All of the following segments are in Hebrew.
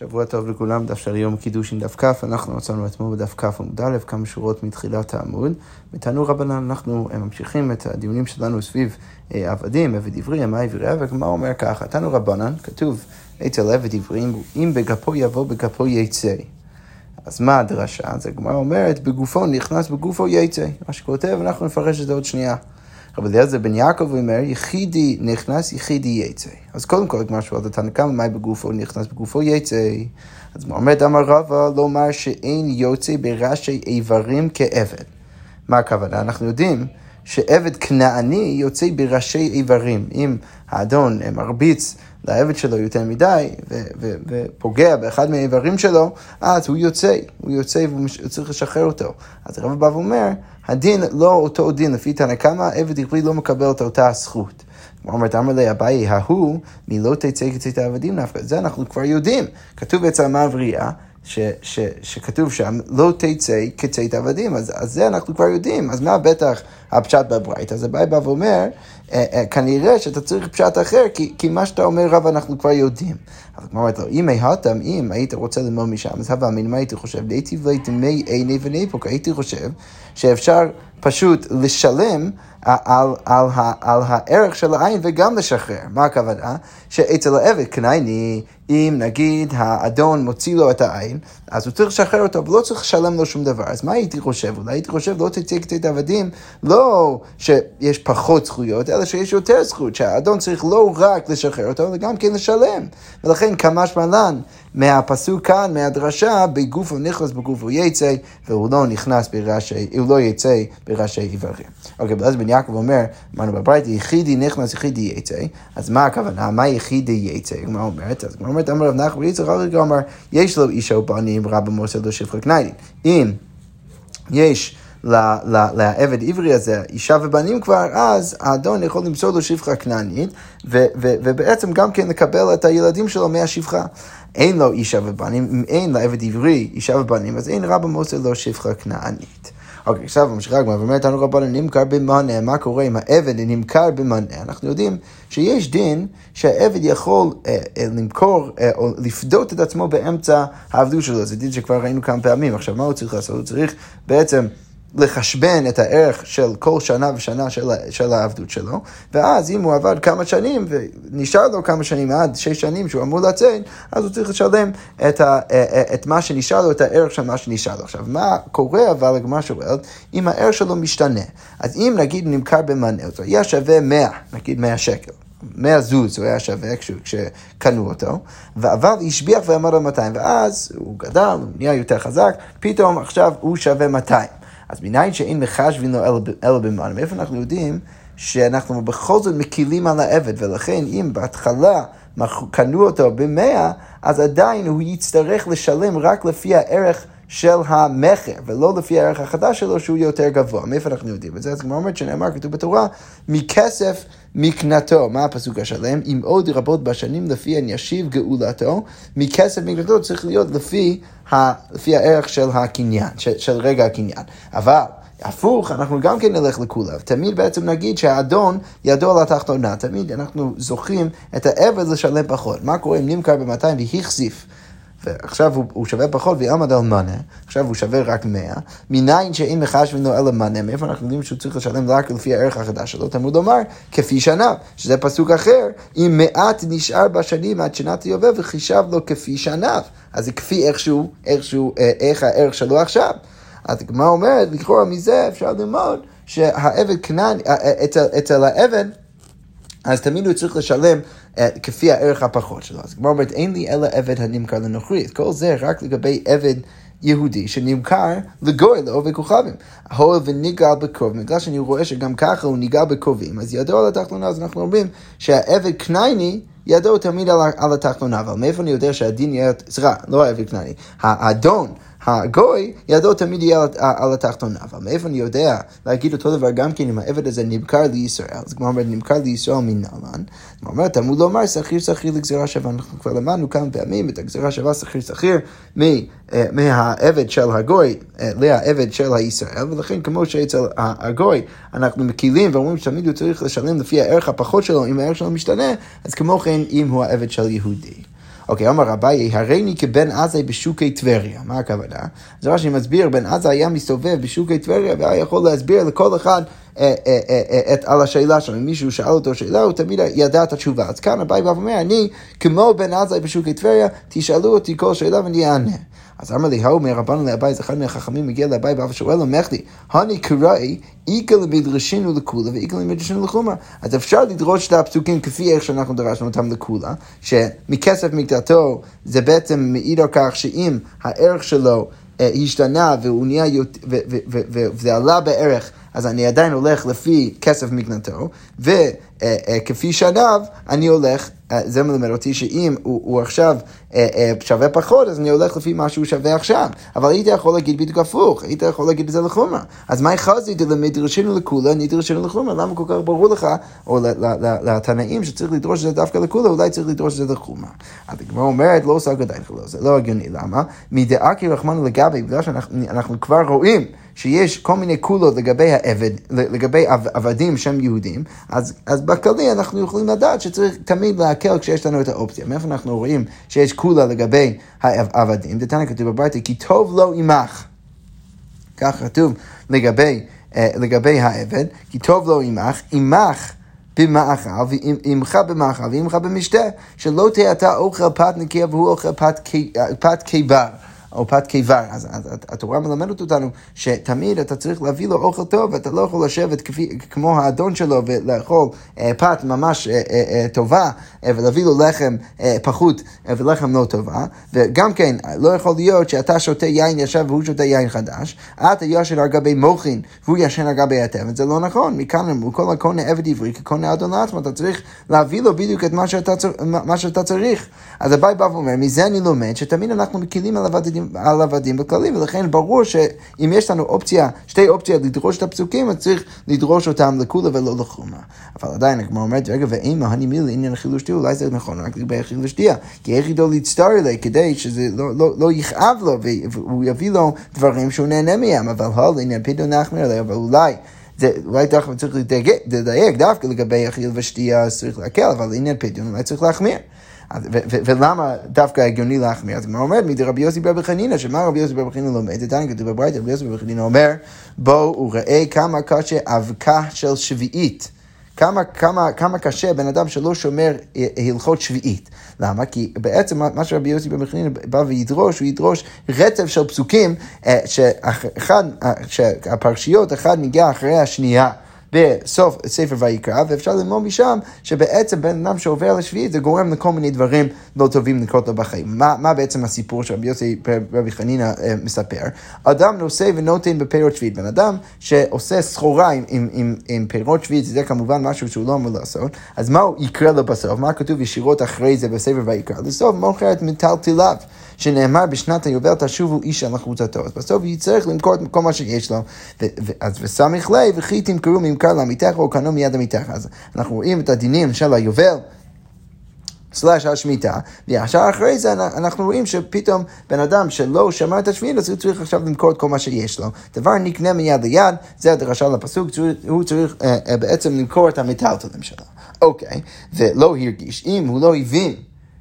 שבוע טוב לכולם, דף של יום קידושין דף כ, אנחנו מצאנו אתמול בדף כ עמוד א', כמה שורות מתחילת העמוד. בתנו רבנן אנחנו אה, ממשיכים את הדיונים שלנו סביב אה, עבדים, עבד עברי, מה עברי, והגמרא אומר ככה, תנו רבנן, כתוב אצל עבד עברי, אם בגפו יבוא בגפו יצא. אז מה הדרשה? אז הגמרא אומרת, בגופו נכנס, בגופו יצא. מה שכותב, אנחנו נפרש את זה עוד שנייה. רבי אליעזר בן יעקב אומר, יחידי נכנס, יחידי יצא. אז קודם כל, כמו שואלת אותנו, כמה מאי בגופו נכנס, בגופו יצא. אז מה אומר אמר רבא, לומר שאין יוצא בראשי איברים כעבד. מה הכוונה? אנחנו יודעים שעבד כנעני יוצא בראשי איברים. אם האדון מרביץ לעבד שלו יותר מדי ופוגע באחד מהאיברים שלו, אז הוא יוצא, הוא יוצא והוא צריך לשחרר אותו. אז הרב בא ואומר, הדין לא אותו דין, לפי תנא קמא, עבד עברי לא מקבל את אותה הזכות. אומרת, אמר לי אביי, ההוא מלא תצא כצאת העבדים נפקא. זה אנחנו כבר יודעים. כתוב אצל המעברייה, ש, ש, שכתוב שם, לא תצא כצאת עבדים, אז, אז זה אנחנו כבר יודעים, אז מה בטח הפשט בברית? אז אביי בא ואומר, אה, אה, כנראה שאתה צריך פשט אחר, כי, כי מה שאתה אומר רב אנחנו כבר יודעים. אבל כמו אומרת לו, אם הייתם, אם היית רוצה ללמוד משם, אז הווה אמין, מה הייתי חושב? דייטיב ליתמי עיני ונפוק, הייתי חושב שאפשר פשוט לשלם על, על, על, על הערך של העין וגם לשחרר. מה הכוונה? שאצל העבד קנייני, אם נגיד האדון מוציא לו את העין, אז הוא צריך לשחרר אותו ולא צריך לשלם לו שום דבר. אז מה הייתי חושב? אולי הייתי חושב לא תצא קצת עבדים, לא שיש פחות זכויות, אלא שיש יותר זכות, שהאדון צריך לא רק לשחרר אותו, אלא גם כן לשלם. ולכן כמש מלן מהפסוק כאן, מהדרשה, בגופו נכנס בגופו יצא, והוא לא נכנס בראשי, הוא לא יצא בראשי איברים. אוקיי, ואז בן יעקב אומר, אמרנו בברית, יחידי נכנס, יחידי יצא, אז מה הכוונה? מה יחידי יצא? מה אומרת? אז מה אומרת, אמר רב נחמן יצחק, אמר, יש לו אישה ובנים, רבא מוסר לו שפחה קניינים. אם יש לעבד עברי הזה, אישה ובנים כבר, אז האדון יכול למסור לו שפחה כנענית, ובעצם גם כן לקבל את הילדים שלו מהשפחה. אין לו אישה ובנים, אם אין לעבד עברי אישה ובנים, אז אין רבא מוסר לו שפחה כנענית. אוקיי, עכשיו ממשיכה הגמרא ואומרת לנו רבנו נמכר במאנה, מה קורה אם העבד נמכר במאנה? אנחנו יודעים שיש דין שהעבד יכול אה, אה, למכור אה, או לפדות את עצמו באמצע העבדות שלו, זה דין שכבר ראינו כמה פעמים. עכשיו, מה הוא צריך לעשות? הוא צריך בעצם... לחשבן את הערך של כל שנה ושנה של, של העבדות שלו, ואז אם הוא עבד כמה שנים ונשאר לו כמה שנים, עד שש שנים שהוא אמור לצאת, אז הוא צריך לשלם את, ה, את מה שנשאר לו, את הערך של מה שנשאר לו. עכשיו, מה קורה אבל, הגמרא שואלת, אם הערך שלו משתנה? אז אם נגיד נמכר במנה, הוא היה שווה 100, נגיד 100 שקל. 100 זוז הוא היה שווה כשקנו אותו, אבל השביח ועמד על 200, ואז הוא גדל, הוא נהיה יותר חזק, פתאום עכשיו הוא שווה 200. אז מניין שאין מחשבין לו אלא במען, מאיפה אנחנו יודעים שאנחנו בכל זאת מקילים על העבד, ולכן אם בהתחלה קנו אותו במאה, אז עדיין הוא יצטרך לשלם רק לפי הערך של המכר, ולא לפי הערך החדש שלו שהוא יותר גבוה. מאיפה אנחנו יודעים את זה? אז כמו אומרת שנאמר, כתוב בתורה, מכסף מקנתו. מה הפסוק השלם? אם עוד רבות בשנים לפיהן ישיב גאולתו, מכסף מקנתו צריך להיות לפי, ה, לפי הערך של הקניין, של, של רגע הקניין. אבל... הפוך, אנחנו גם כן נלך לכולו. תמיד בעצם נגיד שהאדון ידו על התחתונה. תמיד אנחנו זוכים את העבד לשלם פחות. מה קורה אם נמכר ב-200 והחשיף? ועכשיו הוא, הוא שווה פחות ויעמד על מנה, עכשיו הוא שווה רק 100, מניין שאין מחשבים לו אלא מנה, מאיפה אנחנו יודעים שהוא צריך לשלם רק לפי הערך החדש שלו, תמוד לומר, כפי שנה, שזה פסוק אחר, אם מעט נשאר בשנים עד שנת היובל וחישב לו כפי שנה, אז זה כפי איכשהו, איכשהו, אה, איך הערך שלו עכשיו. אז הגמרא אומרת, לכאורה מזה אפשר ללמוד שהעבד כנען, אה, אה, אצל, אצל העבד, אז תמיד הוא צריך לשלם כפי הערך הפחות שלו. אז כמו אומרת, אין לי אלא עבד הנמכר לנוכרי. כל זה רק לגבי עבד יהודי שנמכר לגוי לעובי כוכבים. הואיל וניגע בקרובים, בגלל שאני רואה שגם ככה הוא ניגע בקרובים, אז ידו על התחתונה, אז אנחנו אומרים שהעבד קנייני ידו תמיד על, על התחתונה, אבל מאיפה אני יודע שהדין יהיה, סליחה, לא העבד קנייני, האדון הגוי, ידו תמיד יהיה על, על התחתונה. אבל מאיפה אני יודע להגיד אותו דבר גם כן אם העבד הזה נמכר לישראל? כמו אומרת, נמכר לישראל מנהלן. זאת אומרת, תמוד לומר, שכיר שכיר לגזירה שווה. אנחנו כבר למדנו כמה פעמים את הגזירה שווה שכיר שכיר אה, מהעבד של הגוי אה, לעבד של הישראל, ולכן כמו שאצל הגוי אנחנו מקילים ואומרים שתמיד הוא צריך לשלם לפי הערך הפחות שלו, אם הערך שלו משתנה, אז כמו כן אם הוא העבד של יהודי. אוקיי, אמר אביי, הריני כבן עזאי בשוקי טבריה. מה הכוונה? אז רש"י מסביר, בן עזה היה מסתובב בשוקי טבריה והיה יכול להסביר לכל אחד אה, אה, אה, את, על השאלה שלו. אם מישהו שאל אותו שאלה, הוא תמיד ידע את התשובה. אז כאן אביי בא ואומר, אני כמו בן עזאי בשוקי טבריה, תשאלו אותי כל שאלה ואני אענה. אז אמר לי, ההוא מרבנו לאביי, אחד מהחכמים מגיע לאביי ואף שואל לו, מחדי, הני קראי, איכא למדרשינו לכולה ואיכא למדרשינו לחומרה. אז אפשר לדרוש את הפסוקים כפי איך שאנחנו דרשנו אותם לכולה, שמכסף מקדתו זה בעצם מעיד על כך שאם הערך שלו השתנה והוא נהיה, וזה עלה בערך אז אני עדיין הולך לפי כסף מקנתו, וכפי שניו, אני הולך, אה, זה מלמד אותי שאם הוא, הוא עכשיו אה, אה, שווה פחות, אז אני הולך לפי מה שהוא שווה עכשיו. אבל היית יכול להגיד בדיוק הפוך, היית יכול להגיד את זה לחומרה. אז מה חזי דלמדרשינו לכולה, נדרשינו לחומרה, למה כל כך ברור לך, או לתנאים שצריך לדרוש את זה דווקא לכולה, אולי צריך לדרוש את זה לחומרה. אז הגמרא אומרת, לא עושה גדיים חלו, זה לא הגיוני, למה? מדעקי רחמנו לגבי, בגלל שאנחנו כבר רואים שיש כל מיני קולות לגבי העבד, לגבי עבדים שהם יהודים, אז, אז בכללי אנחנו יכולים לדעת שצריך תמיד להקל כשיש לנו את האופציה. מאיפה אנחנו רואים שיש קולה לגבי העבדים? דתנא כתוב בברייתא, כי טוב לו עמך. כך כתוב לגבי, אה, לגבי העבד, כי טוב לו עמך, עמך במאכל, ועמך במאכל, ועמך במשתה, שלא תהיה אתה אוכל פת נקייה והוא אוכל פת קיבר. או פת קיבר. אז, התורה מלמדת אותנו שתמיד אתה צריך להביא לו אוכל טוב, ואתה לא יכול לשבת כפי, כמו האדון שלו ולאכול אה, פת ממש אה, אה, אה, טובה, אה, ולהביא לו לחם אה, פחות אה, ולחם לא טובה. וגם כן, לא יכול להיות שאתה שותה יין ישב והוא שותה יין חדש, אתה ישן על גבי מוחין והוא ישן על גבי התבן, זה לא נכון. מכאן, כל הקונה עבד עברי כקונה אדון לעצמו, אתה צריך להביא לו בדיוק את מה שאתה, מה שאתה צריך. אז הבית בא ואומר, מזה אני לומד שתמיד אנחנו מקילים על עבדים. על עבדים בכללי, ולכן ברור שאם יש לנו אופציה, שתי אופציות לדרוש את הפסוקים, אז צריך לדרוש אותם לכולה ולא לחומה. אבל עדיין הגמרא אומרת, רגע, ואימה הנימי לעניין חילוש שתייה, אולי זה נכון רק לגבי חילוש שתייה, כי איך ידעו להצטער אליי כדי שזה לא, לא, לא יכאב לו, והוא יביא לו דברים שהוא נהנה מהם, אבל הול עניין פתאום נחמיר עליי, אבל אולי... זה אולי דווקא צריך לדייק דווקא לגבי אכיל ושתייה, צריך להקל, אבל לעניין פדיון אולי צריך להחמיר. ולמה דווקא הגיוני להחמיר? אז הגמרא אומרת, מדי רבי יוסי ברבי חנינא, שמה רבי יוסי ברבי חנינא לומד? עדיין כתוב בברייתא, רבי יוסי ברבי חנינא אומר, בואו וראה כמה קשה אבקה של שביעית. כמה, כמה, כמה קשה בן אדם שלא שומר אה, הלכות שביעית. למה? כי בעצם מה שרבי יוסי בן מחנין בא וידרוש, הוא ידרוש רצף של פסוקים אה, שאחד, אה, שהפרשיות, אחד מגיע אחרי השנייה. בסוף ספר ויקרא, ואפשר ללמוד משם שבעצם בן אדם שעובר לשביעית זה גורם לכל מיני דברים לא טובים לקרות לו בחיים. מה, מה בעצם הסיפור שרבי יוסי רבי חנינא אה, מספר? אדם נושא ונותן בפירות שביעית. בן אדם שעושה סחורה עם, עם, עם, עם פירות שביעית, זה כמובן משהו שהוא לא אמור לעשות, אז מה יקרה לו בסוף? מה כתוב ישירות אחרי זה בספר ויקרא? לסוף מוכר את מטלטליו. שנאמר בשנת היובל תשובו איש על החוצתו. אז בסוף יצטרך למכור את כל מה שיש לו. אז וסמיך לב וכי תמכרו ממכר לעמיתך או קנו מיד עמיתך. אז אנחנו רואים את הדינים של היובל. סלאש השמיטה, וישר אחרי זה אנחנו רואים שפתאום בן אדם שלא שמע את השביעית, אז הוא צריך עכשיו למכור את כל מה שיש לו. דבר נקנה מיד ליד, זה הדרשה לפסוק, הוא צריך uh, uh, בעצם למכור את המיטלטלים שלו. אוקיי, ולא הרגיש, אם הוא לא הבין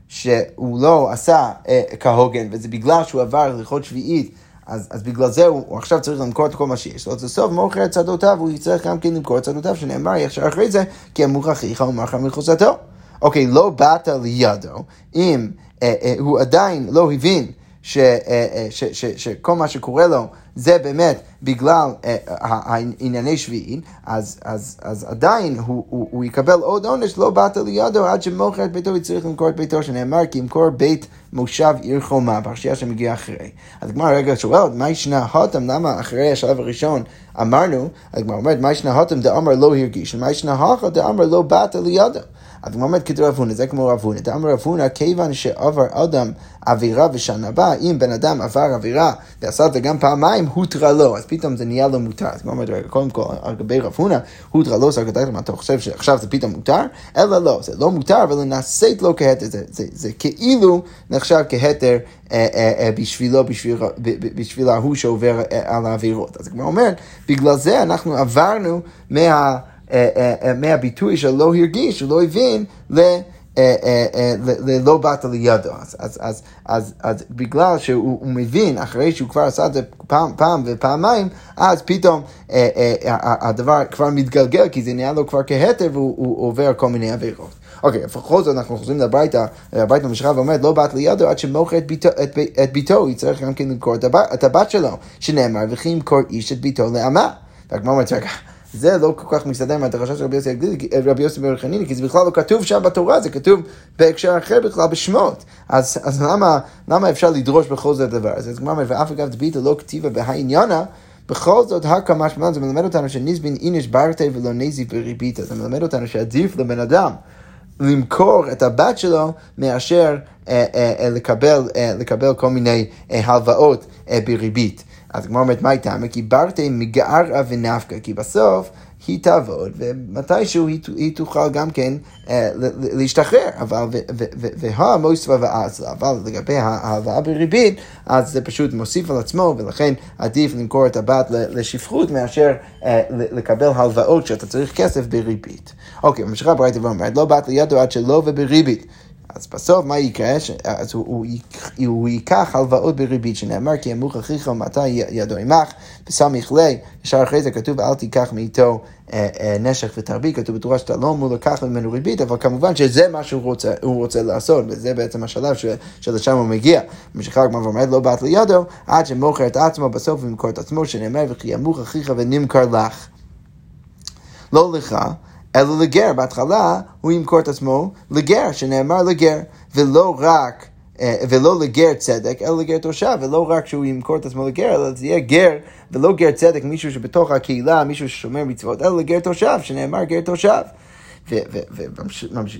שהוא לא עשה אה, כהוגן, וזה בגלל שהוא עבר הלכות שביעית, אז, אז בגלל זה הוא, הוא עכשיו צריך למכור את כל מה שיש לו, אז בסוף מוכר את צדותיו, הוא יצטרך גם כן למכור את צדותיו, שנאמר ישר אחרי זה, כי אמור אחיך ומכר מחוסתו. אוקיי, לא באת לידו, אם אה, אה, הוא עדיין לא הבין ש, אה, אה, שכל מה שקורה לו זה באמת בגלל uh, הענייני שביעין, אז, אז, אז עדיין הוא, הוא, הוא יקבל עוד עונש, לא באת לידו עד שמוכר את ביתו, וצריך למכור את ביתו, שנאמר כי ימכור בית מושב עיר חומה, פרשייה שמגיעה אחרי. אז הגמרא רגע שואלת, מה ישנה הותם, למה אחרי השלב הראשון אמרנו, הגמרא אומרת, מה ישנה הותם דאמר לא הרגיש, ומה ישנה הכה דאמר לא באת לידו. אז הוא אומר כתוב רב הונא, זה כמו רב הונא. דאמר רב הונא, כיוון שעבר אדם עבירה ושנה באה, אם בן אדם עבר עבירה ועשה את זה גם פעמיים, הותרה לו, אז פתאום זה נהיה לו מותר. אז הוא אומר, קודם כל, על גבי רב הונא, הותרה לו, אז מה אתה חושב שעכשיו זה פתאום מותר? אלא לא, זה לא מותר, אבל נעשית לו כהתר, זה, זה, זה כאילו נחשב כהתר אה, אה, אה, בשבילו, בשביל, בשביל ההוא שעובר על העבירות. אז הוא אומר, בגלל זה אנחנו עברנו מה... מהביטוי שלא הרגיש, שלא הבין, ל... ללא באת לידו. אז, בגלל שהוא מבין, אחרי שהוא כבר עשה את זה פעם, ופעמיים, אז פתאום הדבר כבר מתגלגל, כי זה נהיה לו כבר כהתר והוא עובר כל מיני עבירות. אוקיי, בכל זאת אנחנו חוזרים הביתה, הביתה במשכה ואומרת, לא באת לידו עד שמוכר את ביתו, את, את ביתו, היא צריך גם כן למכור את הבת שלו, שנאמר, וכי ימכור איש את ביתו לאמה. והגמרא אומרת, רגע, זה לא כל כך מסתדר עם הדרשה של רבי יוסי רבי יוסי בר חניני, כי זה בכלל לא כתוב שם בתורה, זה כתוב בהקשר אחר בכלל בשמות. אז, אז למה, למה אפשר לדרוש בכל זאת הדבר הזה? אז אומרת, ואף אגב דביתו לא כתיבה בהעניונה, בכל זאת, הקא משמען, זה מלמד אותנו שניזבין איניש ברתי ולא נזי בריביתא. זה מלמד אותנו שעדיף לבן אדם למכור את הבת שלו מאשר אה, אה, אה, לקבל, אה, לקבל כל מיני אה, הלוואות אה, בריבית. אז כמו אומרת, מה איתה? כי ברתי מגערה ונפקא, כי בסוף היא תעבוד, ומתישהו היא, היא תוכל גם כן אה, להשתחרר, אבל והמוסווה ואסלה, אבל לגבי ההלוואה בריבית, אז זה פשוט מוסיף על עצמו, ולכן עדיף למכור את הבת לשפחות מאשר אה, לקבל הלוואות שאתה צריך כסף בריבית. אוקיי, ממשיכה ברייתא ואומרת, לא באת לידו עד שלא ובריבית. אז בסוף מה יקרה? אז הוא, הוא, הוא ייקח הלוואות בריבית, שנאמר כי ימוך אחיך ומתי ידו עמך, בסמיך לי, ישר אחרי זה כתוב אל תיקח מאיתו אה, אה, נשך ותרבי, כתוב בתורה שאתה לא אמור לקח ממנו ריבית, אבל כמובן שזה מה שהוא רוצה, רוצה לעשות, וזה בעצם השלב שלשם הוא מגיע. ממשיכה הגמרא ואומרת לא באת לידו, עד שמוכר את עצמו בסוף ומכור את עצמו, שנאמר וכי ימוך אחיך ונמכר לך. לא לך, אלא לגר. בהתחלה הוא ימכור את עצמו לגר, שנאמר לגר, ולא רק... אה, ולא לגר צדק, אלא לגר תושב, ולא רק שהוא ימכור את עצמו לגר, אלא זה יהיה גר, ולא גר צדק, מישהו שבתוך הקהילה, מישהו ששומר מצוות, אלא לגר תושב, שנאמר גר תושב.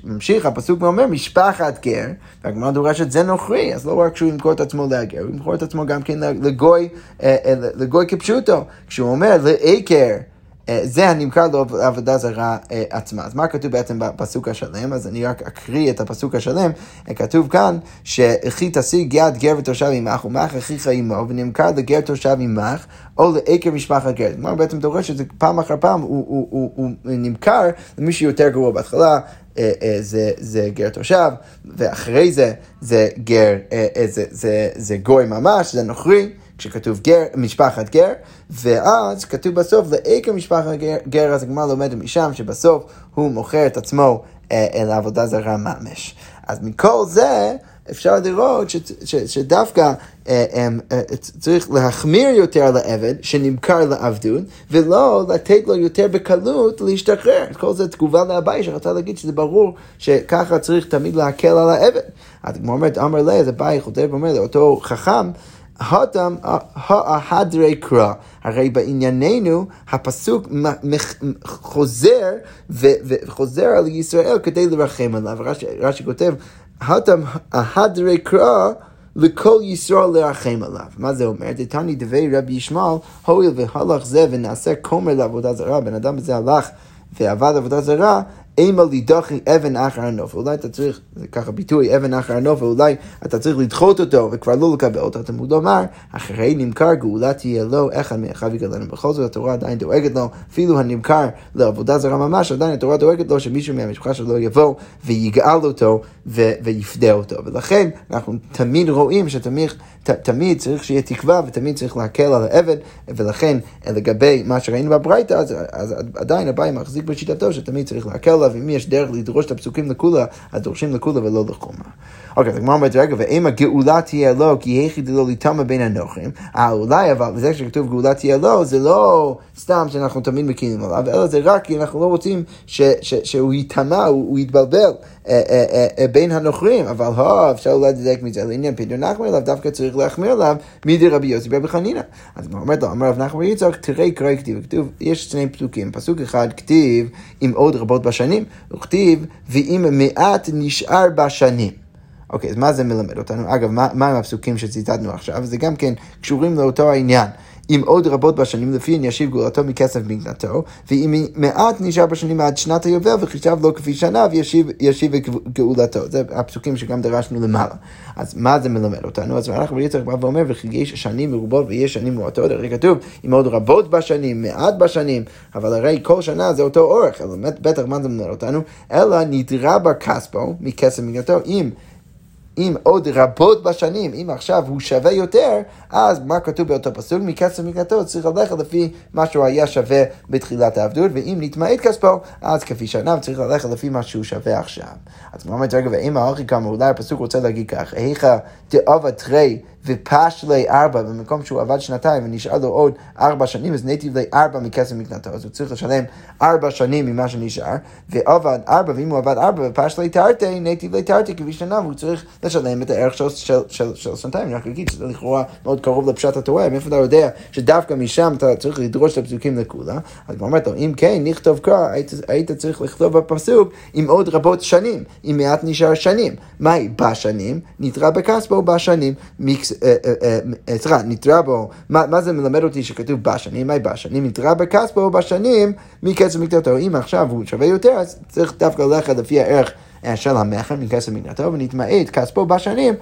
וממשיך הפסוק ואומר משפחת גר, והגמרא דורשת זה נוכרי, אז לא רק שהוא ימכור את עצמו להגר, הוא ימכור את עצמו גם כן לגוי, אה, אה, לגוי כפשוטו, כשהוא אומר לעקר זה הנמכר לעבודה זרה אה, עצמה. אז מה כתוב בעצם בפסוק השלם? אז אני רק אקריא את הפסוק השלם. אה, כתוב כאן, ש"כי תשיג יד גר ותושב עמך ומך אחיך עמו ונמכר לגר תושב עמך או לעקר משפחת גר. כלומר בעצם דורש שזה פעם אחר פעם הוא, הוא, הוא, הוא נמכר למי שיותר גרוע בהתחלה. זה, זה גר תושב, ואחרי זה זה גר, זה, זה, זה גוי ממש, זה נוכרי. כשכתוב גר, משפחת גר, ואז כתוב בסוף לעקר משפחת גר, גר אז הגמרא לומדת משם שבסוף הוא מוכר את עצמו אה, אל עבודה זרה ממש. אז מכל זה אפשר לראות ש, ש, שדווקא אה, אה, צריך להחמיר יותר לעבד שנמכר לעבדות, ולא לתת לו יותר בקלות להשתחרר. כל זה תגובה לאביי שרצה להגיד שזה ברור שככה צריך תמיד להקל על העבד. אז כמו אומרת, אמר לי, אז אביי חותר ואומר לאותו חכם, הדם ההדרי קרא. הרי בענייננו הפסוק חוזר וחוזר על ישראל כדי לרחם עליו. רש"י כותב, הדם ההדרי קרא לכל ישראל לרחם עליו. מה זה אומר? דתני דבי רבי ישמעאל, הואיל והלך זה ונעשה כומר לעבודה זרה, בן אדם הזה הלך ועבד עבודה זרה, אימה לידוחי אבן אחר הנוף. אולי אתה צריך, זה ככה ביטוי, אבן אחר הנוף, ואולי אתה צריך לדחות אותו וכבר לא לקבל אותו. תלמוד לומר, אחרי נמכר גאולה תהיה לו, אחד מאחיו יגלנו. בכל זאת התורה עדיין דואגת לו, אפילו הנמכר לעבודה זרה ממש, עדיין התורה דואגת לו שמישהו מהמשפחה שלו יבוא ויגאל אותו ו- ויפדה אותו. ולכן אנחנו תמיד רואים שתמיד תמיד צריך שיהיה תקווה ותמיד צריך להקל על העבד, ולכן לגבי מה שראינו בברייתא, אז, אז עדיין הבעיה מחזיק בשיטתו שתמיד צריך להקל עליו, אם יש דרך לדרוש את הפסוקים לכולה, אז דורשים לכולה ולא לחומה. אוקיי, אז הגמרא אומרת, רגע, ואם הגאולה תהיה לו, כי היחיד לא להיטמע בין הנוכרים, אה, אולי, אבל זה שכתוב גאולה תהיה לו, זה לא סתם שאנחנו תמיד מקימים עליו, אלא זה רק כי אנחנו לא רוצים ש, ש, שהוא ייטמע, הוא, הוא יתבלבל. אה, אה, אה, בין הנוכרים, אבל הו, אפשר לדייק מזה לעניין פדיון נחמיר עליו, דווקא צריך להחמיר עליו מידי רבי יוסי ברבי חנינא. אז הוא אומר לו, אמר רב נחמן יצחק, תראה קרא כתיב, כתוב, יש שני פסוקים, פסוק אחד כתיב עם עוד רבות בשנים, וכתיב, ואם מעט נשאר בשנים. אוקיי, אז מה זה מלמד אותנו? אגב, מה, מה הפסוקים שציטטנו עכשיו? זה גם כן קשורים לאותו העניין. אם עוד רבות בשנים לפיהן ישיב גאולתו מכסף מגנתו, ואם מעט נשאר בשנים עד שנת היובל וחישב לו כפי שנה וישיב את גאולתו. זה הפסוקים שגם דרשנו למעלה. אז מה זה מלמד אותנו? אז אנחנו יצחק בא ואומר, וכי יש שנים מרובות ויש שנים מועטות, הרי כתוב, אם עוד רבות בשנים, מעט בשנים, אבל הרי כל שנה זה אותו אורך, אלא בטח מה זה מלמד אותנו? אלא נדרה בה כספו מכסף מגנתו, אם אם עוד רבות בשנים, אם עכשיו הוא שווה יותר, אז מה כתוב באותו פסוק? מכסף מקנתו צריך ללכת לפי מה שהוא היה שווה בתחילת העבדות, ואם נתמעט כספו, אז כפי שנה צריך ללכת לפי מה שהוא שווה עכשיו. אז מה אומרת, רגע, ואם הארכי כמה, אולי הפסוק רוצה להגיד כך, היכא דאבה תרי ופשלי ארבע, במקום שהוא עבד שנתיים ונשאר לו עוד ארבע שנים, אז נתיב לי ארבע מכסף מקנתו, אז הוא צריך לשלם ארבע שנים ממה שנשאר, ועבד ארבע, ואם הוא עבד ארבע ופשלי תרתי, נתיב לי תרתי כפי שנה, והוא צריך לשלם את הערך של, של, של, של שנתיים. אני רק אגיד שזה לכאורה מאוד קרוב לפשט התורה, מאיפה אתה יודע שדווקא משם אתה צריך לדרוש את הפסוקים לכולה? אז הוא אומר לו, אם כן, נכתוב קרא, היית, היית צריך לכתוב בפסוק עם עוד רבות שנים, עם מעט נשאר שנים. מהי בשנים? נתרע בכספו בשנים. אה, סליחה, נתרע בו, מה זה מלמד אותי שכתוב בשנים? מהי בשנים? נתרע בכספו בשנים מקצב מקדתו. אם עכשיו הוא שווה יותר, אז צריך דווקא ללכת לפי הערך. של המכר מכסף מגנתו, ונתמעט כספו בשנים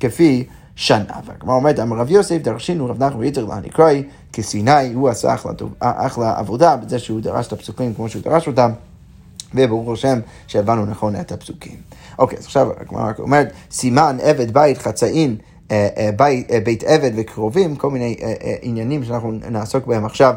כפי שנה. והגמרא אומרת, אמר רב יוסף, דרשינו רב נחמן ויצר להנקראי, כסיני, הוא עשה אחלה, אחלה עבודה בזה שהוא דרש את הפסוקים כמו שהוא דרש אותם. וברוך השם שהבנו נכון את הפסוקים. אוקיי, אז עכשיו הגמרא אומרת, סימן עבד בית חצאין אה, אה, בית, אה, בית עבד וקרובים, כל מיני עניינים שאנחנו נעסוק בהם עכשיו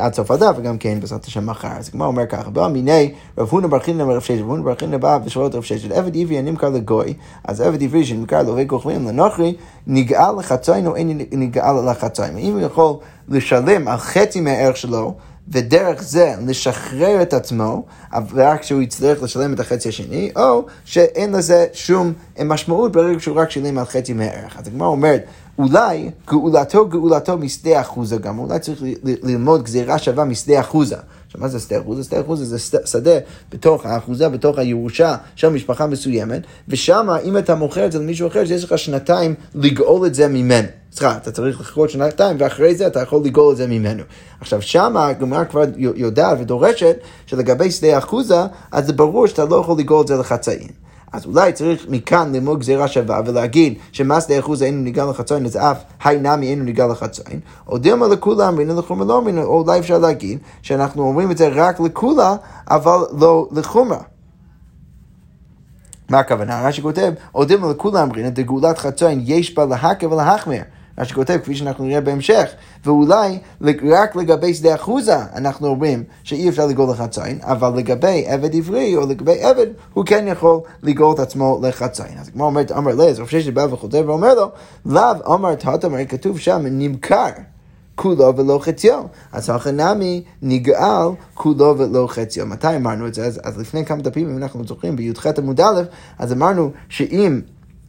עד סוף הדף, וגם כן בעזרת השם מחר. אז כמו אומר ככה, בא מיני רב הונא בר חינא ורב ששת, רב בר חינא בא ושואל את רב ששת, עבד עברי הנמכר לגוי, אז עבד עברי שנמכר לו וכוכבים לנוכרי, נגאל לחצאין או אין נגאל לחצאין. אם הוא יכול לשלם על חצי מהערך שלו, ודרך זה לשחרר את עצמו, ורק כשהוא יצטרך לשלם את החצי השני, או שאין לזה שום משמעות ברגע שהוא רק שילם על חצי מהערך. אז הגמרא אומרת, אולי גאולתו גאולתו משדה אחוזה גם, אולי צריך ללמוד גזירה שווה משדה אחוזה. עכשיו, מה זה שדה אחוזה? שדה אחוזה זה שדה בתוך האחוזה, בתוך הירושה של משפחה מסוימת, ושם אם אתה מוכר את זה למישהו אחר, יש לך שנתיים לגאול את זה ממנו. סליחה, אתה צריך לחכות שנתיים, ואחרי זה אתה יכול לגאול את זה ממנו. עכשיו, שמה הגמרא כבר יודעת ודורשת שלגבי שדה אחוזה, אז זה ברור שאתה לא יכול לגאול את זה לחצאים. אז אולי צריך מכאן ללמוד גזירה שווה ולהגיד שמס די אחוז אינו ניגע לחצוין, אז אף היי נמי אינו ניגע לחצוין, או דילמה לכולה אמרינו לחומרה לא אמרינו, או אולי אפשר להגיד שאנחנו אומרים את זה רק לכולה, אבל לא לחומרה. מה הכוונה? רש"י כותב, או דילמה לכולה אמרינו, דגאולת חצוין יש בה להקה ולהחמיר. מה שכותב, כפי שאנחנו נראה בהמשך, ואולי רק לגבי שדה אחוזה אנחנו אומרים שאי אפשר לגאול לחציין, אבל לגבי עבד עברי או לגבי עבד, הוא כן יכול לגאול את עצמו לחציין. אז כמו אומרת, אמר לז, רב ששת בא וחוטב ואומר לו, לאו אמר תתם, כתוב שם, נמכר. כולו ולא חציו. אז נמי נגאל כולו ולא חציו. מתי אמרנו את זה? אז, אז לפני כמה דפים, אם אנחנו זוכרים, בי"ח עמוד א', אז אמרנו שאם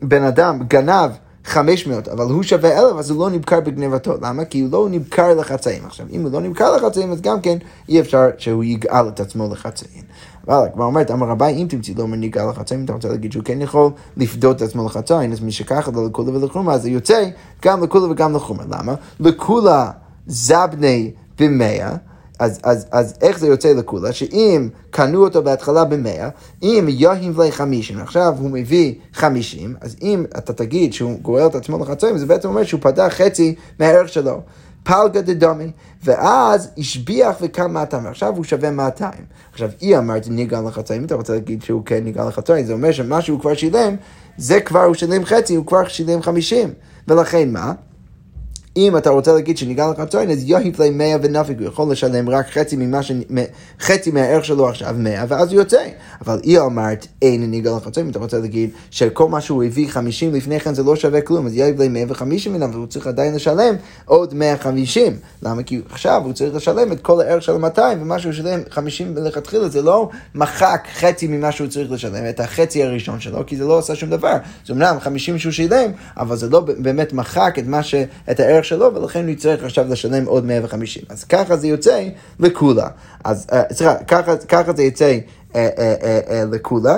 בן אדם גנב 500, אבל הוא שווה אלף, אז הוא לא נמכר בגנבתו. למה? כי הוא לא נמכר לחצאים. עכשיו, אם הוא לא נמכר לחצאים, אז גם כן אי אפשר שהוא יגאל את עצמו לחצאים. אבל כבר אומרת, אמר רבי, אם תמציא לו מנהיגה לחצאים, אם אתה רוצה להגיד שהוא כן יכול לפדות את עצמו לחצאים, אז מי שככה לו לכולה ולחומה, אז זה יוצא גם לכולה וגם לחומה. למה? לכולה זבני במאה. אז, אז, אז איך זה יוצא לכולה? שאם קנו אותו בהתחלה במאה, אם יוהים לי חמישים, עכשיו הוא מביא חמישים, אז אם אתה תגיד שהוא גואל את עצמו לחצאים, זה בעצם אומר שהוא פתח חצי מהערך שלו. פלגה דדומי, ואז השביח וקם 200, ועכשיו הוא שווה 200. עכשיו, היא אמרת ניגע לחצאים, אם אתה רוצה להגיד שהוא כן ניגע לחצאים, זה אומר שמה שהוא כבר שילם, זה כבר הוא שילם חצי, הוא כבר שילם 50. ולכן מה? אם אתה רוצה להגיד שניגע לך צוין, אז יוהיב לי מאה ונפיק, הוא יכול לשלם רק חצי, ממה ש... חצי מהערך שלו עכשיו מאה, ואז הוא יוצא. אבל היא אמרת, אין ניגע לך צוין, אתה רוצה להגיד שכל מה שהוא הביא חמישים לפני כן זה לא שווה כלום, אז יוהיב לי מאה וחמישים מנם, והוא צריך עדיין לשלם עוד מאה חמישים. למה? כי עכשיו הוא צריך לשלם את כל הערך של 200, ומה שהוא שילם חמישים לכתחילה זה לא מחק חצי ממה שהוא צריך לשלם, את החצי הראשון שלו, כי זה לא עשה שום דבר. זה אמנם חמישים שהוא שילם, אבל זה לא באמת מחק את מה ש... את הערך הערך שלו, ולכן הוא יצטרך עכשיו לשלם עוד 150. אז ככה זה יוצא לכולה. אז, אה, סליחה, ככה, ככה זה יוצא אה, אה, לכולה.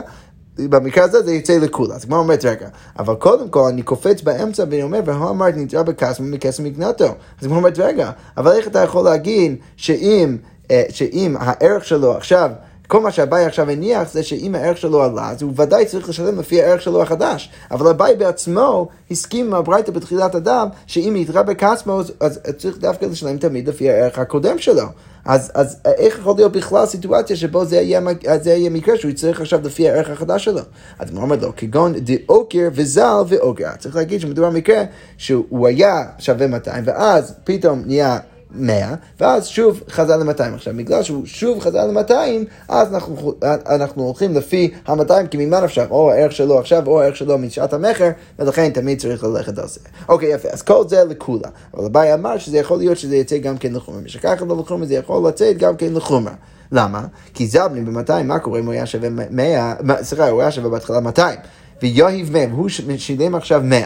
במקרה הזה זה יצא לכולה. אז הגמרא אומרת, רגע, אבל קודם כל אני קופץ באמצע ואני אומר, והוא אמר נתרע בקסם ומקסם מגנתו. אז הגמרא אומרת, רגע, אבל איך אתה יכול להגיד שאם, אה, שאם הערך שלו עכשיו... כל מה שאביי עכשיו הניח זה שאם הערך שלו עלה, אז הוא ודאי צריך לשלם לפי הערך שלו החדש. אבל אביי בעצמו הסכים עם הברייתא בתחילת הדם, שאם יתרבה כעצמו, אז צריך דווקא לשלם תמיד לפי הערך הקודם שלו. אז, אז איך יכול להיות בכלל סיטואציה שבו זה יהיה, זה יהיה מקרה שהוא יצטרך עכשיו לפי הערך החדש שלו? אז הוא אומר לו, כגון דאוקר וזל ואוקר. צריך להגיד שמדובר במקרה שהוא היה שווה 200, ואז פתאום נהיה... 100, ואז שוב חזר ל-200. עכשיו, בגלל שהוא שוב חזר ל-200, אז אנחנו, אנחנו הולכים לפי ה-200, כי ממה נפשך, או הערך שלו עכשיו, או הערך שלו משעת המכר, ולכן תמיד צריך ללכת על זה. אוקיי, יפה, אז כל זה לכולה. אבל הבעיה אמר שזה יכול להיות שזה יצא גם כן לחומר. משכך לא לחומר, זה יכול לצאת גם כן לחומר. למה? כי זבני ב-200, מה קורה אם הוא היה שווה 100, סליחה, הוא היה שווה בהתחלה 200, ויוהיב 100, והוא שילם עכשיו 100.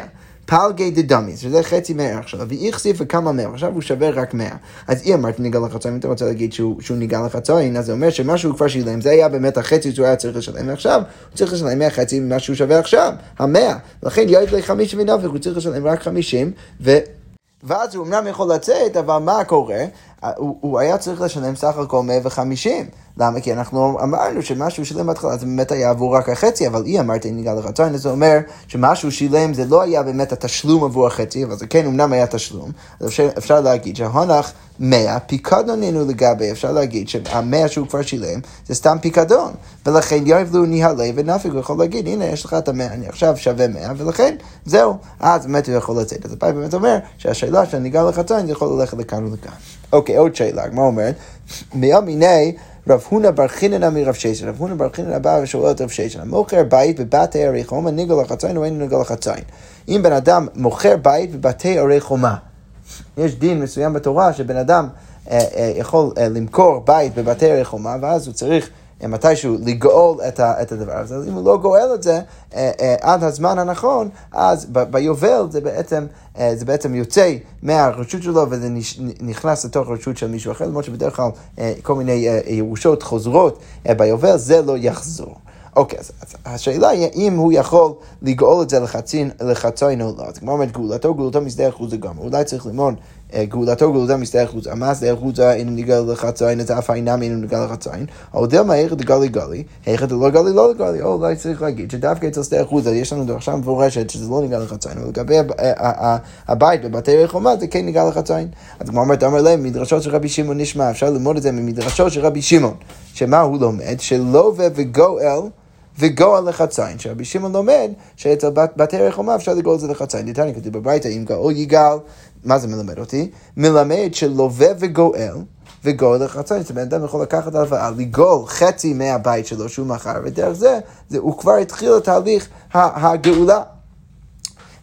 פלגי דדמי, שזה חצי מהערך שלו, ואיכסיף וכמה מאה, עכשיו הוא שווה רק מאה. אז אם אמרת ניגע לחצוין, אם אתה רוצה להגיד שהוא, שהוא ניגע לחצוין, אז זה אומר שמה שהוא כבר שילם, זה היה באמת החצי שהוא היה צריך לשלם, ועכשיו הוא צריך לשלם מהחצי ממה שהוא שווה עכשיו, המאה. לכן יורד לחמישים ונפק, הוא צריך לשלם רק חמישים, ו... ואז הוא אמנם יכול לצאת, אבל מה קורה? הוא, הוא היה צריך לשלם סך הכל 150. למה? כי אנחנו אמרנו שמה שהוא שילם בהתחלה זה באמת היה עבור רק החצי, אבל אי אמרת אין ניגע לרצון, זה אומר שמה שהוא שילם זה לא היה באמת התשלום עבור החצי, אבל זה כן אמנם היה תשלום. אז אפשר, אפשר להגיד שההונח 100, פיקדון אינו לגבי, אפשר להגיד שהמאה שהוא כבר שילם זה סתם פיקדון. ולכן יבלו ניהלה ונפיק, הוא יכול להגיד, הנה יש לך את המאה, אני עכשיו שווה 100, ולכן זהו, אז באמת הוא יכול לצאת. אז הפעם באמת אומר שהשאלה של ניגע לחצון יכול ללכת לכאן ולכאן. אוקיי, עוד שאלה, מה אומרת? מיני רב הונא בר חיננה מרב ששן. רב הונא בר חיננה בא ושואל את רב ששן, מוכר בית בבתי ערי חומה, ניגל לחציין או אין ניגל לחציין. אם בן אדם מוכר בית בבתי ערי חומה, יש דין מסוים בתורה שבן אדם אה, אה, יכול אה, למכור בית בבתי ערי חומה, ואז הוא צריך... מתישהו לגאול את, ה, את הדבר הזה. אז אם הוא לא גואל את זה אה, אה, עד הזמן הנכון, אז ב, ביובל זה בעצם, אה, זה בעצם יוצא מהרשות שלו וזה נכנס לתוך רשות של מישהו אחר, למרות שבדרך כלל כל מיני ירושות חוזרות ביובל, זה לא יחזור. אוקיי, אז, אז השאלה היא אם הוא יכול לגאול את זה לחצין, לחצין או לא. אז כמו אומרת גאולתו, גאולתו משדה אחוז לגמרי. אולי צריך ללמוד גאולתו גאולתו משדה חוצה, מה שדה חוצה אינו ניגל לחצאין, אז אף אינם אינו ניגל לחצאין, אבל דלמה איך דגלי גלי, איך דלא גלי לא לגלי, או אולי צריך להגיד שדווקא אצל שדה חוצה יש לנו דרשה מפורשת שזה לא ניגל לחצאין, אבל לגבי הבית בבתי רחומה זה כן ניגל לחצאין. אז כמו אומרת, אמר להם, מדרשות של רבי שמעון נשמע, אפשר ללמוד את זה ממדרשות של רבי שמעון, שמה הוא לומד? שלווה וגואל וגואל לחציין, שרבי שמעון לומד שאצל בתי רחומה אפשר לגאול את זה לחציין. ניתן כתוב בברייתא, אם גאול יגאל מה זה מלמד אותי? מלמד שלווה וגואל, וגואל לחצאין, זאת אומרת, אדם יכול לקחת הלוואה, לגאול חצי מהבית שלו שהוא מכר, ודרך זה, זה הוא כבר התחיל את תהליך הגאולה.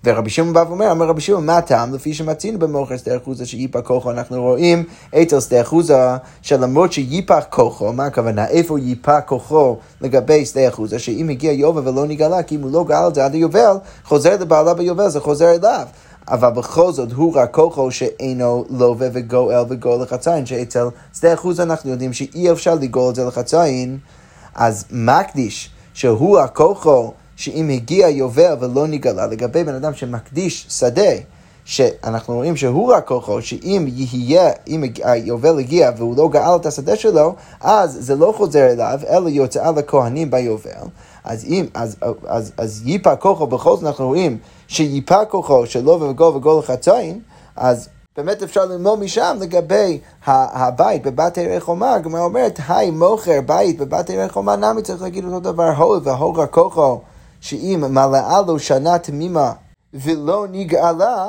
ורבי שמעון בא ואומר, אומר רבי שמעון, מה הטעם? לפי שמצינו במוכר שדה אחוזה שיפח כוחו, אנחנו רואים אצל שדה אחוזה, שלמרות שיפח כוחו, מה הכוונה? איפה ייפח כוחו לגבי שדה אחוזה? שאם הגיע יובל ולא נגלה, כי אם הוא לא גאל את זה עד היובל, חוזר לבעלה ביובל, זה חוזר אליו. אבל בכל זאת הוא רק כוחו שאינו לווה וגואל וגואל לחציין, שאצל שדה אחוז אנחנו יודעים שאי אפשר לגאול את זה לחציין, אז מקדיש, שהוא הכוחו שאם הגיע יובל ולא נגלה, לגבי בן אדם שמקדיש שדה, שאנחנו רואים שהוא רק כוחו, שאם יהיה, אם היובל הגיע והוא לא גאל את השדה שלו, אז זה לא חוזר אליו, אלא יוצאה לכהנים ביובל. אז אם, אז, אז, אז, אז ייפה כוחו, בכל זאת אנחנו רואים שייפה כוחו שלא וגול וגול לחצאין, אז באמת אפשר ללמוד משם לגבי הבית בבת ערי חומה, הגמרא אומרת, היי מוכר בית בבת ערי חומה, נמי צריך להגיד אותו דבר, הו והורה כוחו, שאם מלאה לו שנה תמימה ולא נגאלה,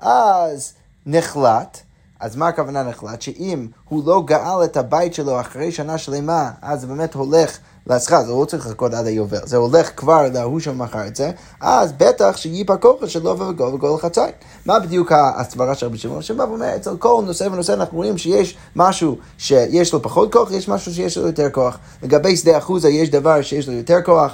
אז נחלט. אז מה הכוונה נחלט? שאם הוא לא גאל את הבית שלו אחרי שנה שלמה, אז זה באמת הולך להשכרה, זה לא צריך לחכות עד היובל, זה הולך כבר להוא שמכר את זה, אז בטח שיפה כוחה של לובה וגול וגול לחצאי. מה בדיוק הסברה של רבי שמעון? שבא ואומר, אצל כל נושא ונושא אנחנו רואים שיש משהו שיש לו פחות כוח, יש משהו שיש לו יותר כוח. לגבי שדה אחוזה יש דבר שיש לו יותר כוח,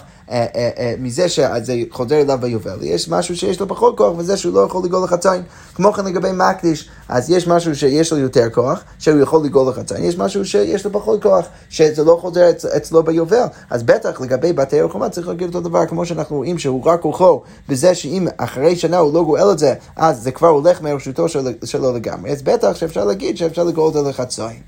מזה שזה חוזר אליו ביובל, יש משהו שיש לו פחות כוח וזה שהוא לא יכול לגאול לחצאין. כמו כן לגבי מקדיש, אז יש משהו שיש לו יותר כוח, שהוא יכול לגאול לחצאין, יש משהו שיש לו פחות כוח, שזה לא חוזר אצ, אצלו ביובל. אז בטח לגבי בתי רחומה צריך להגיד אותו דבר, כמו שאנחנו רואים שהוא רק כוחו, בזה שאם אחרי שנה הוא לא גואל את זה, אז זה כבר הולך מרשותו של, שלו לגמרי. אז בטח שאפשר להגיד שאפשר לגאול את זה לחצאין.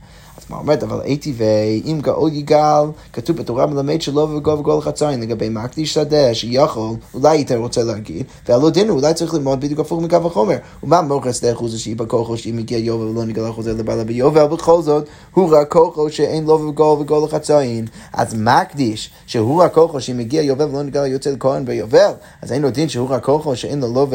מה אומרת, אבל הייתי ואם גאול יגאל, כתוב בתורה מלמד שלא וגול וגול חצאין לגבי מקדיש שדה, שיכול, אולי היית רוצה להגיד, והלא דינו, אולי צריך ללמוד בדיוק הפוך מקו החומר. ומה מוכר שדה אחוז שהיא בכוחו שהיא מגיע יובל ולא נגלה חוזר לבעלה ביובל, בכל זאת, הוא רק כוחו שאין לו וגול וגול לחצאין. אז מקדיש, שהוא רק כוחו שהיא מגיע יובל ולא נגלה יוצא לכהן ביובל, אז אין לו דין שהוא רק כוחו שאין לו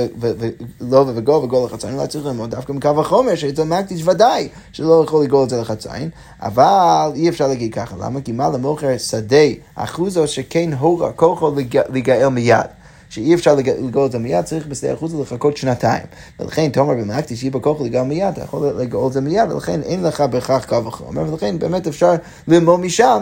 לא וגול וגול לחצאין, אולי צריך ללמוד דווקא מקו החומר, שאצל מקדיש ודאי שלא יכול לגול את זה לחצאין. אבל אי אפשר להגיד ככה, למה? כי מה למוכר שדה אחוזו שכן הורה כוחו לגאל מיד. שאי אפשר לגאול את זה מיד, צריך בשדה אחוזו לחכות שנתיים. ולכן תומר במקתי שיהיה בכוחו לגאול מיד, אתה יכול לגאול את זה מיד, ולכן אין לך בהכרח קו וחומר, ולכן באמת אפשר ללמוד משם.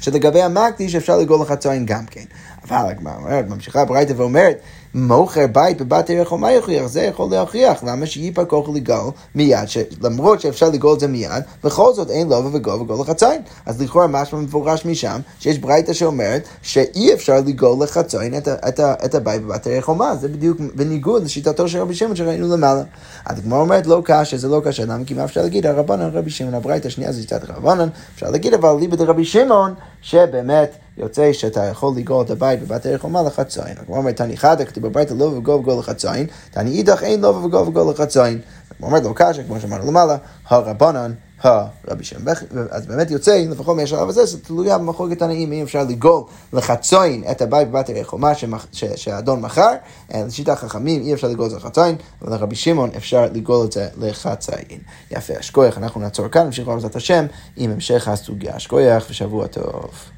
שלגבי המקדיש אפשר לגאול לחצאין גם כן. אבל הגמרא אומרת, ממשיכה הברייתא ואומרת, מוכר בית בבת ערך או מה יוכיח? זה יכול להוכיח. למה שיפה כוח לגאול מיד, למרות שאפשר לגאול את זה מיד, בכל זאת אין לובה וגול וגול לחציין. אז לכאורה משהו מפורש משם, שיש ברייתא שאומרת שאי אפשר לגאול לחציין את, את, את הבית בבת ערך חומה. זה בדיוק בניגוד לשיטתו של רבי שמעון שראינו למעלה. אז הגמרא אומרת לא קשה, זה לא קשה, למה? כי מה אפשר להגיד? הרבנן רבי שמעון, הברייתא השנייה זה שיטת הרבנן, אפשר להגיד אבל ליבא דרבי שמעון, שבאמת יוצא שאתה יכול לגאול את הבית בבת ערך חומה לחציין. הגמרא אומרת, תני חדה, כתוב בברייתא לא וגול וגול לחציין, תני אידך אין לא וגול וגול לחציין. הגמרא אומרת, לא קשה, כמו שאמרנו למעלה, הרבנן, הרבי שם. אז באמת יוצא, לפחות מהשלב הזה, זה תלויה במחלוקת תנאים, אם אפשר לגאול לחציין את הבית בבת ערך חומה שהאדון מכר, לשיטה חכמים אי אפשר לגאול את זה לחציין, אבל לרבי שמעון אפשר לגאול את זה לחציין. יפה, אשכוייך, אנחנו נעצור כאן, נמשיך לעבודת השם עם המשך הסוגיה. אשכוייך ושבוע טוב.